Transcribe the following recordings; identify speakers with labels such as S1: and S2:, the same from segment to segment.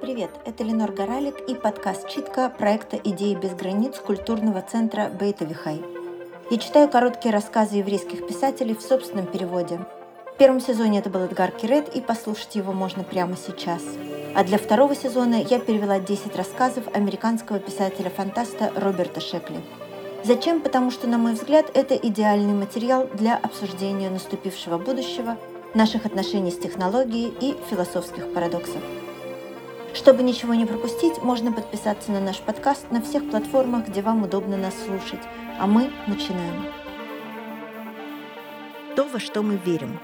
S1: Привет, это Ленор Горалик и подкаст «Читка» проекта «Идеи без границ» культурного центра Бейтовихай. Я читаю короткие рассказы еврейских писателей в собственном переводе. В первом сезоне это был Эдгар Кирет, и послушать его можно прямо сейчас. А для второго сезона я перевела 10 рассказов американского писателя-фантаста Роберта Шекли. Зачем? Потому что, на мой взгляд, это идеальный материал для обсуждения наступившего будущего, наших отношений с технологией и философских парадоксов. Чтобы ничего не пропустить, можно подписаться на наш подкаст на всех платформах, где вам удобно нас слушать. А мы начинаем.
S2: То, во что мы верим.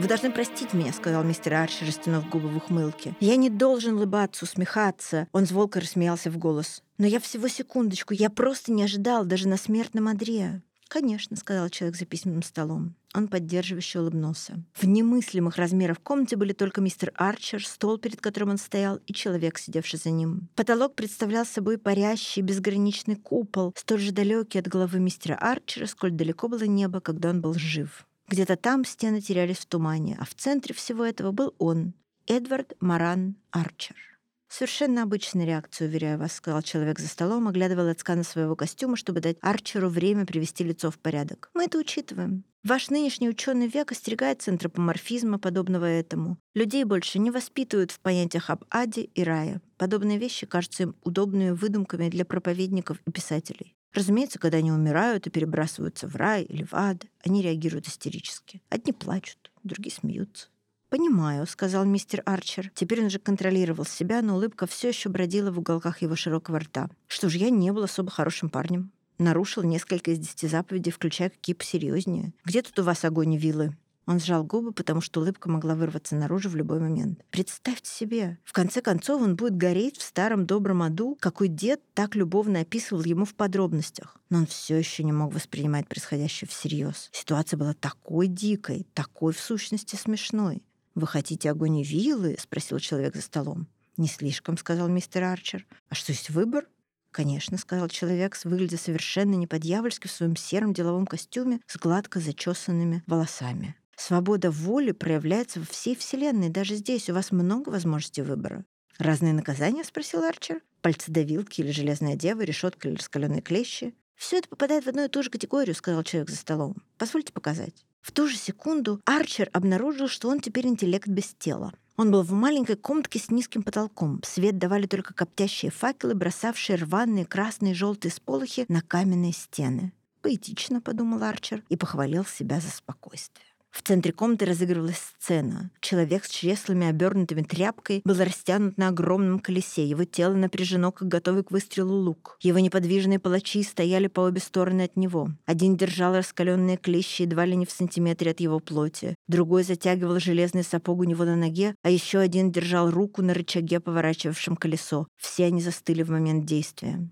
S2: «Вы должны простить меня», — сказал мистер Арчи, растянув губы в ухмылке. «Я не должен улыбаться, усмехаться». Он зволко рассмеялся в голос. «Но я всего секундочку, я просто не ожидал даже на смертном одре». «Конечно», — сказал человек за письменным столом. Он поддерживающе улыбнулся. В немыслимых размерах комнате были только мистер Арчер, стол, перед которым он стоял, и человек, сидевший за ним. Потолок представлял собой парящий безграничный купол, столь же далекий от головы мистера Арчера, сколь далеко было небо, когда он был жив. Где-то там стены терялись в тумане, а в центре всего этого был он, Эдвард Маран Арчер. «Совершенно обычная реакция, уверяю вас», — сказал человек за столом, оглядывая лацканы своего костюма, чтобы дать Арчеру время привести лицо в порядок. «Мы это учитываем. Ваш нынешний ученый век остерегается антропоморфизма, подобного этому. Людей больше не воспитывают в понятиях об аде и рае. Подобные вещи кажутся им удобными выдумками для проповедников и писателей. Разумеется, когда они умирают и перебрасываются в рай или в ад, они реагируют истерически. Одни плачут, другие смеются. «Понимаю», — сказал мистер Арчер. Теперь он уже контролировал себя, но улыбка все еще бродила в уголках его широкого рта. «Что ж, я не был особо хорошим парнем. Нарушил несколько из десяти заповедей, включая какие посерьезнее. Где тут у вас огонь и вилы?» Он сжал губы, потому что улыбка могла вырваться наружу в любой момент. Представьте себе, в конце концов он будет гореть в старом добром аду, какой дед так любовно описывал ему в подробностях. Но он все еще не мог воспринимать происходящее всерьез. Ситуация была такой дикой, такой в сущности смешной. «Вы хотите огонь и вилы?» — спросил человек за столом. «Не слишком», — сказал мистер Арчер. «А что, есть выбор?» «Конечно», — сказал человек, выглядя совершенно не по-дьявольски в своем сером деловом костюме с гладко зачесанными волосами. «Свобода воли проявляется во всей Вселенной. Даже здесь у вас много возможностей выбора». «Разные наказания?» — спросил Арчер. «Пальцедавилки или железная дева, решетка или раскаленные клещи?» «Все это попадает в одну и ту же категорию», — сказал человек за столом. «Позвольте показать». В ту же секунду Арчер обнаружил, что он теперь интеллект без тела. Он был в маленькой комнатке с низким потолком. Свет давали только коптящие факелы, бросавшие рваные красные и желтые сполохи на каменные стены. «Поэтично», — подумал Арчер и похвалил себя за спокойствие. В центре комнаты разыгрывалась сцена. Человек с чреслами, обернутыми тряпкой, был растянут на огромном колесе. Его тело напряжено, как готовый к выстрелу лук. Его неподвижные палачи стояли по обе стороны от него. Один держал раскаленные клещи едва ли не в сантиметре от его плоти. Другой затягивал железный сапог у него на ноге, а еще один держал руку на рычаге, поворачивавшем колесо. Все они застыли в момент действия.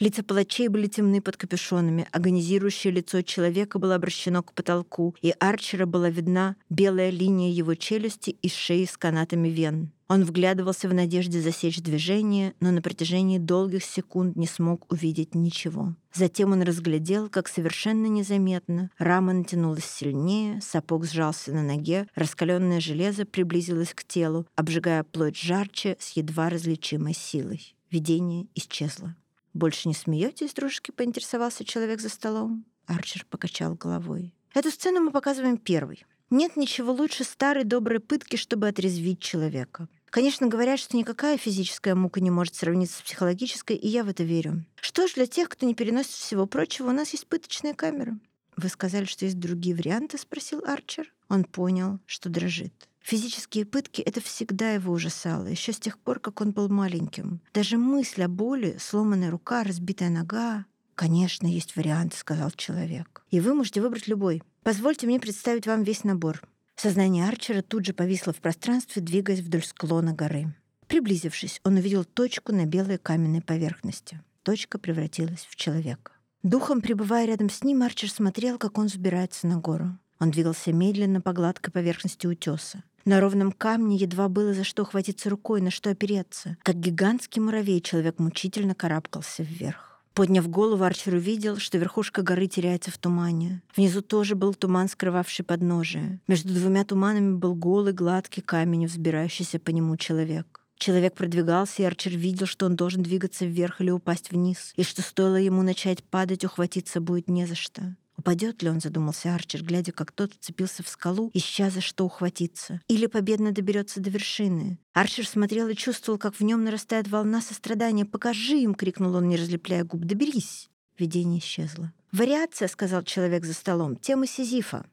S2: Лица палачей были темны под капюшонами, агонизирующее лицо человека было обращено к потолку, и Арчера была видна белая линия его челюсти и шеи с канатами вен. Он вглядывался в надежде засечь движение, но на протяжении долгих секунд не смог увидеть ничего. Затем он разглядел, как совершенно незаметно рама натянулась сильнее, сапог сжался на ноге, раскаленное железо приблизилось к телу, обжигая плоть жарче с едва различимой силой. Видение исчезло. «Больше не смеетесь, дружки?» — поинтересовался человек за столом. Арчер покачал головой. «Эту сцену мы показываем первой. Нет ничего лучше старой доброй пытки, чтобы отрезвить человека. Конечно, говорят, что никакая физическая мука не может сравниться с психологической, и я в это верю. Что ж, для тех, кто не переносит всего прочего, у нас есть пыточная камера. «Вы сказали, что есть другие варианты?» — спросил Арчер. Он понял, что дрожит. Физические пытки — это всегда его ужасало, еще с тех пор, как он был маленьким. Даже мысль о боли, сломанная рука, разбитая нога. «Конечно, есть вариант», — сказал человек. «И вы можете выбрать любой. Позвольте мне представить вам весь набор». Сознание Арчера тут же повисло в пространстве, двигаясь вдоль склона горы. Приблизившись, он увидел точку на белой каменной поверхности. Точка превратилась в человека. Духом пребывая рядом с ним, Арчер смотрел, как он взбирается на гору. Он двигался медленно по гладкой поверхности утеса. На ровном камне едва было за что хватиться рукой, на что опереться. Как гигантский муравей человек мучительно карабкался вверх. Подняв голову, Арчер увидел, что верхушка горы теряется в тумане. Внизу тоже был туман, скрывавший подножие. Между двумя туманами был голый, гладкий камень, взбирающийся по нему человек. Человек продвигался, и Арчер видел, что он должен двигаться вверх или упасть вниз, и что стоило ему начать падать, ухватиться будет не за что. Упадет ли он, задумался Арчер, глядя, как тот вцепился в скалу, ища за что ухватиться. Или победно доберется до вершины. Арчер смотрел и чувствовал, как в нем нарастает волна сострадания. «Покажи им!» — крикнул он, не разлепляя губ. «Доберись!» Видение исчезло. «Вариация», — сказал человек за столом, — «темы Сизифа.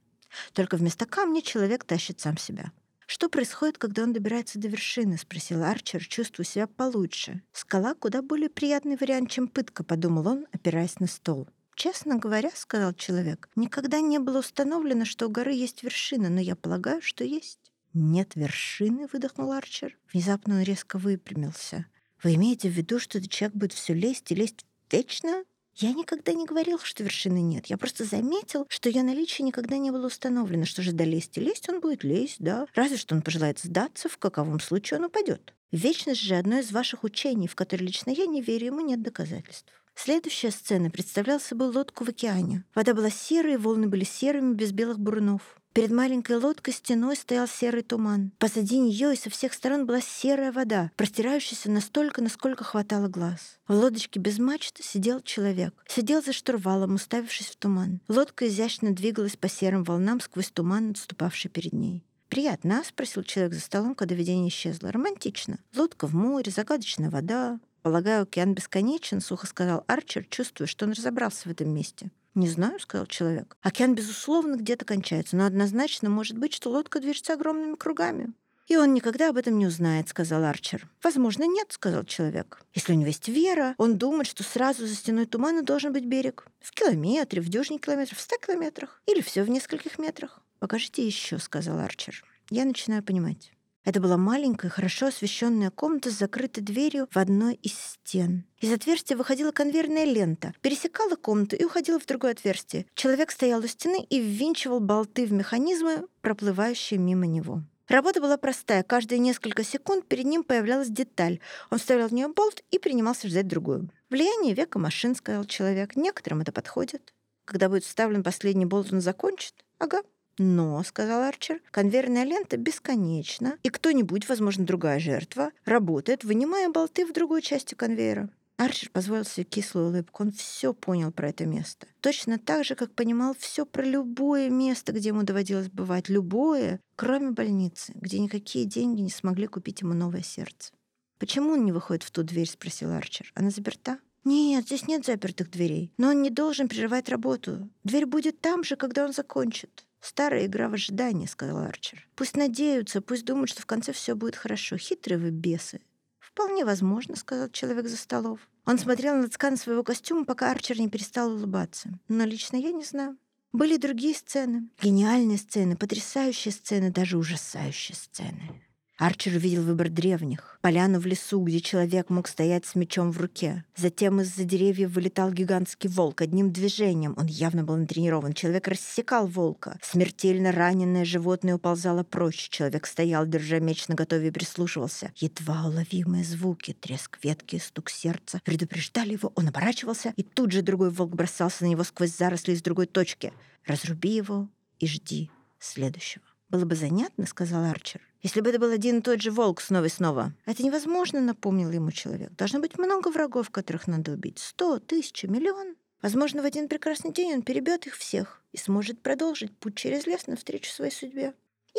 S2: Только вместо камня человек тащит сам себя». «Что происходит, когда он добирается до вершины?» — спросил Арчер, чувствуя себя получше. «Скала — куда более приятный вариант, чем пытка», — подумал он, опираясь на стол. «Честно говоря, — сказал человек, — никогда не было установлено, что у горы есть вершина, но я полагаю, что есть». «Нет вершины?» — выдохнул Арчер. Внезапно он резко выпрямился. «Вы имеете в виду, что этот человек будет все лезть и лезть вечно?» Я никогда не говорил, что вершины нет. Я просто заметил, что ее наличие никогда не было установлено. Что же до лезть и лезть, он будет лезть, да. Разве что он пожелает сдаться, в каковом случае он упадет. Вечность же одно из ваших учений, в которое лично я не верю, ему нет доказательств. Следующая сцена представляла собой лодку в океане. Вода была серой, волны были серыми, без белых бурунов. Перед маленькой лодкой стеной стоял серый туман. Позади нее и со всех сторон была серая вода, простирающаяся настолько, насколько хватало глаз. В лодочке без мачты сидел человек. Сидел за штурвалом, уставившись в туман. Лодка изящно двигалась по серым волнам сквозь туман, отступавший перед ней. «Приятно, а?» — спросил человек за столом, когда видение исчезло. «Романтично. Лодка в море, загадочная вода, «Полагаю, океан бесконечен», — сухо сказал Арчер, чувствуя, что он разобрался в этом месте. «Не знаю», — сказал человек. «Океан, безусловно, где-то кончается, но однозначно может быть, что лодка движется огромными кругами». «И он никогда об этом не узнает», — сказал Арчер. «Возможно, нет», — сказал человек. «Если у него есть вера, он думает, что сразу за стеной тумана должен быть берег. В километре, в дюжине километров, в ста километрах. Или все в нескольких метрах». «Покажите еще», — сказал Арчер. «Я начинаю понимать». Это была маленькая, хорошо освещенная комната с закрытой дверью в одной из стен. Из отверстия выходила конвейерная лента, пересекала комнату и уходила в другое отверстие. Человек стоял у стены и ввинчивал болты в механизмы, проплывающие мимо него. Работа была простая. Каждые несколько секунд перед ним появлялась деталь. Он вставлял в нее болт и принимался ждать другую. «Влияние века машин», — сказал человек. «Некоторым это подходит. Когда будет вставлен последний болт, он закончит. Ага, но, сказал Арчер, конвейерная лента бесконечна, и кто-нибудь, возможно, другая жертва, работает, вынимая болты в другой части конвейера. Арчер позволил себе кислую улыбку. Он все понял про это место. Точно так же, как понимал все про любое место, где ему доводилось бывать. Любое, кроме больницы, где никакие деньги не смогли купить ему новое сердце. «Почему он не выходит в ту дверь?» — спросил Арчер. «Она заперта?» «Нет, здесь нет запертых дверей. Но он не должен прерывать работу. Дверь будет там же, когда он закончит. «Старая игра в ожидание», — сказал Арчер. «Пусть надеются, пусть думают, что в конце все будет хорошо. Хитрые вы бесы». «Вполне возможно», — сказал человек за столов. Он смотрел на ткань своего костюма, пока Арчер не перестал улыбаться. «Но лично я не знаю. Были другие сцены. Гениальные сцены, потрясающие сцены, даже ужасающие сцены. Арчер увидел выбор древних. Поляну в лесу, где человек мог стоять с мечом в руке. Затем из-за деревьев вылетал гигантский волк. Одним движением, он явно был натренирован, человек рассекал волка. Смертельно раненое животное уползало прочь. Человек стоял, держа меч наготове и прислушивался. Едва уловимые звуки, треск ветки, стук сердца предупреждали его. Он оборачивался, и тут же другой волк бросался на него сквозь заросли из другой точки. «Разруби его и жди следующего». «Было бы занятно», — сказал Арчер, если бы это был один и тот же волк снова и снова. Это невозможно, напомнил ему человек. Должно быть много врагов, которых надо убить. Сто, тысяча, миллион. Возможно, в один прекрасный день он перебьет их всех и сможет продолжить путь через лес навстречу своей судьбе.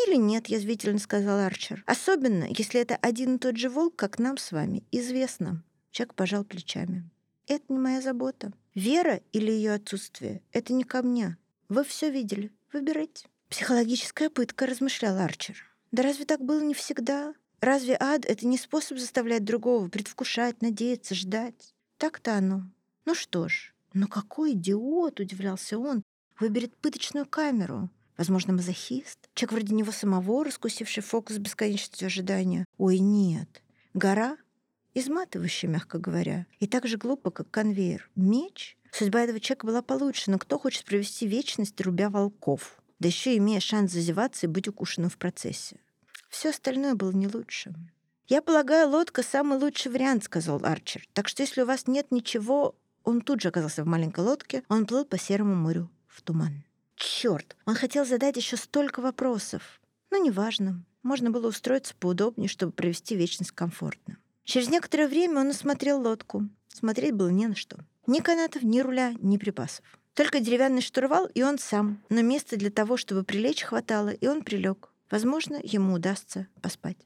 S2: «Или нет», — язвительно сказал Арчер. «Особенно, если это один и тот же волк, как нам с вами, известно». Чак пожал плечами. «Это не моя забота. Вера или ее отсутствие — это не ко мне. Вы все видели. Выбирайте». «Психологическая пытка», — размышлял Арчер. Да разве так было не всегда? Разве ад — это не способ заставлять другого предвкушать, надеяться, ждать? Так-то оно. Ну что ж, но какой идиот, удивлялся он, выберет пыточную камеру. Возможно, мазохист? Человек вроде него самого, раскусивший фокус бесконечности ожидания. Ой, нет. Гора изматывающая, мягко говоря, и так же глупо, как конвейер. Меч? Судьба этого человека была получше, но кто хочет провести вечность, рубя волков? Да еще имея шанс зазеваться и быть укушенным в процессе. Все остальное было не лучше. «Я полагаю, лодка — самый лучший вариант», — сказал Арчер. «Так что если у вас нет ничего...» Он тут же оказался в маленькой лодке, он плыл по Серому морю в туман. Черт, он хотел задать еще столько вопросов. Но неважно, можно было устроиться поудобнее, чтобы провести вечность комфортно. Через некоторое время он осмотрел лодку. Смотреть было не на что. Ни канатов, ни руля, ни припасов. Только деревянный штурвал и он сам. Но места для того, чтобы прилечь, хватало, и он прилег. Возможно, ему удастся поспать.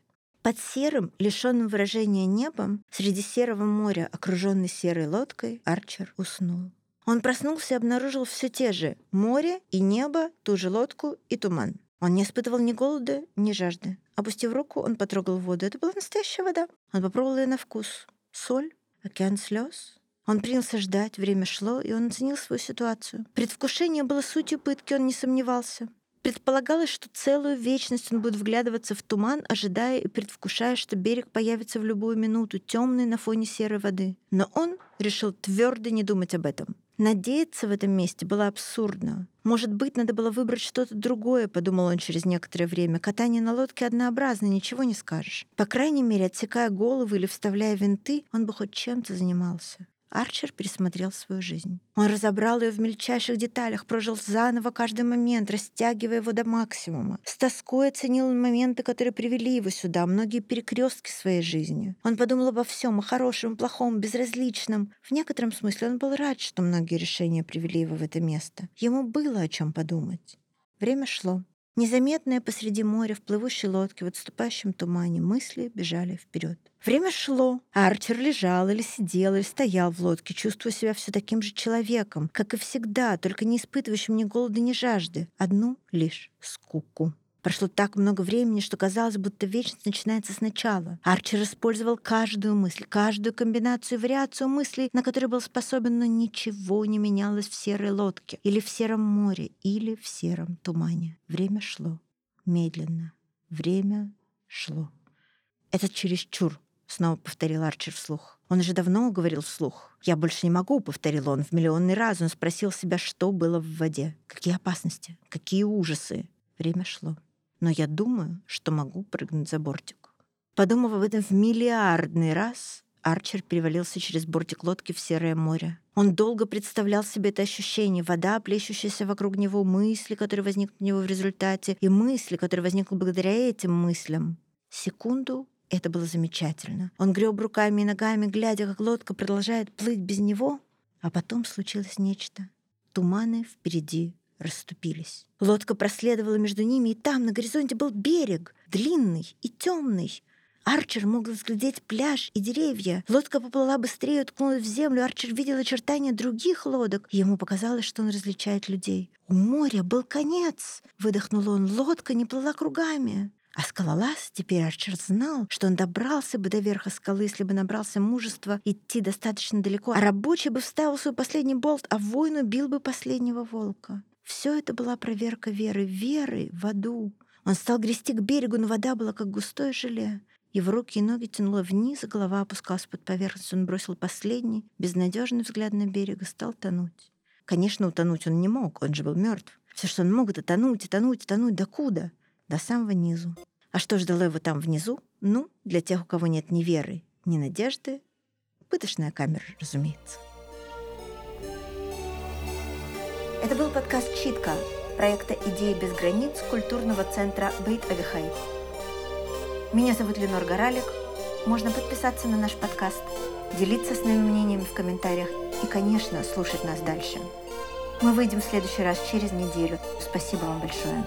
S2: Под серым, лишенным выражения небом, среди серого моря, окруженный серой лодкой, Арчер уснул. Он проснулся и обнаружил все те же море и небо, ту же лодку и туман. Он не испытывал ни голода, ни жажды. Опустив руку, он потрогал воду. Это была настоящая вода. Он попробовал ее на вкус. Соль, океан слез. Он принялся ждать, время шло, и он оценил свою ситуацию. Предвкушение было сутью пытки, он не сомневался. Предполагалось, что целую вечность он будет вглядываться в туман, ожидая и предвкушая, что берег появится в любую минуту, темный на фоне серой воды. Но он решил твердо не думать об этом. Надеяться в этом месте было абсурдно. Может быть, надо было выбрать что-то другое, подумал он через некоторое время. Катание на лодке однообразно, ничего не скажешь. По крайней мере, отсекая голову или вставляя винты, он бы хоть чем-то занимался. Арчер пересмотрел свою жизнь. Он разобрал ее в мельчайших деталях, прожил заново каждый момент, растягивая его до максимума. С тоской оценил моменты, которые привели его сюда, многие перекрестки своей жизни. Он подумал обо всем, о хорошем, плохом, безразличном. В некотором смысле он был рад, что многие решения привели его в это место. Ему было о чем подумать. Время шло. Незаметные посреди моря в плывущей лодке в отступающем тумане мысли бежали вперед. Время шло, а Арчер лежал или сидел, или стоял в лодке, чувствуя себя все таким же человеком, как и всегда, только не испытывающим ни голода, ни жажды, одну лишь скуку. Прошло так много времени, что казалось, будто вечность начинается сначала. Арчер использовал каждую мысль, каждую комбинацию вариацию мыслей, на которые был способен, но ничего не менялось в серой лодке, или в сером море, или в сером тумане. Время шло. Медленно. Время шло. «Это чересчур», — снова повторил Арчер вслух. Он уже давно говорил вслух. «Я больше не могу», — повторил он в миллионный раз. Он спросил себя, что было в воде. Какие опасности? Какие ужасы? Время шло но я думаю, что могу прыгнуть за бортик. Подумав об этом в миллиардный раз, Арчер перевалился через бортик лодки в серое море. Он долго представлял себе это ощущение, вода, плещущаяся вокруг него, мысли, которые возникнут у него в результате, и мысли, которые возникнут благодаря этим мыслям. Секунду это было замечательно. Он греб руками и ногами, глядя, как лодка продолжает плыть без него, а потом случилось нечто. Туманы впереди расступились. Лодка проследовала между ними, и там, на горизонте, был берег, длинный и темный. Арчер мог разглядеть пляж и деревья. Лодка поплыла быстрее, уткнулась в землю. Арчер видел очертания других лодок. Ему показалось, что он различает людей. «У моря был конец!» — выдохнул он. «Лодка не плыла кругами!» А скалолаз теперь Арчер знал, что он добрался бы до верха скалы, если бы набрался мужества идти достаточно далеко, а рабочий бы вставил свой последний болт, а воин убил бы последнего волка. Все это была проверка веры, веры в аду. Он стал грести к берегу, но вода была как густое желе. Его руки и ноги тянуло вниз, голова опускалась под поверхность. Он бросил последний, безнадежный взгляд на берег и стал тонуть. Конечно, утонуть он не мог, он же был мертв. Все, что он мог, это тонуть, и тонуть, и тонуть. Докуда? До самого низу. А что ждало его там внизу? Ну, для тех, у кого нет ни веры, ни надежды, пыточная камера, разумеется.
S1: Это был подкаст «Читка» проекта «Идеи без границ» культурного центра Бейт Авихай. Меня зовут Ленор Горалик. Можно подписаться на наш подкаст, делиться с нами мнениями в комментариях и, конечно, слушать нас дальше. Мы выйдем в следующий раз через неделю. Спасибо вам большое.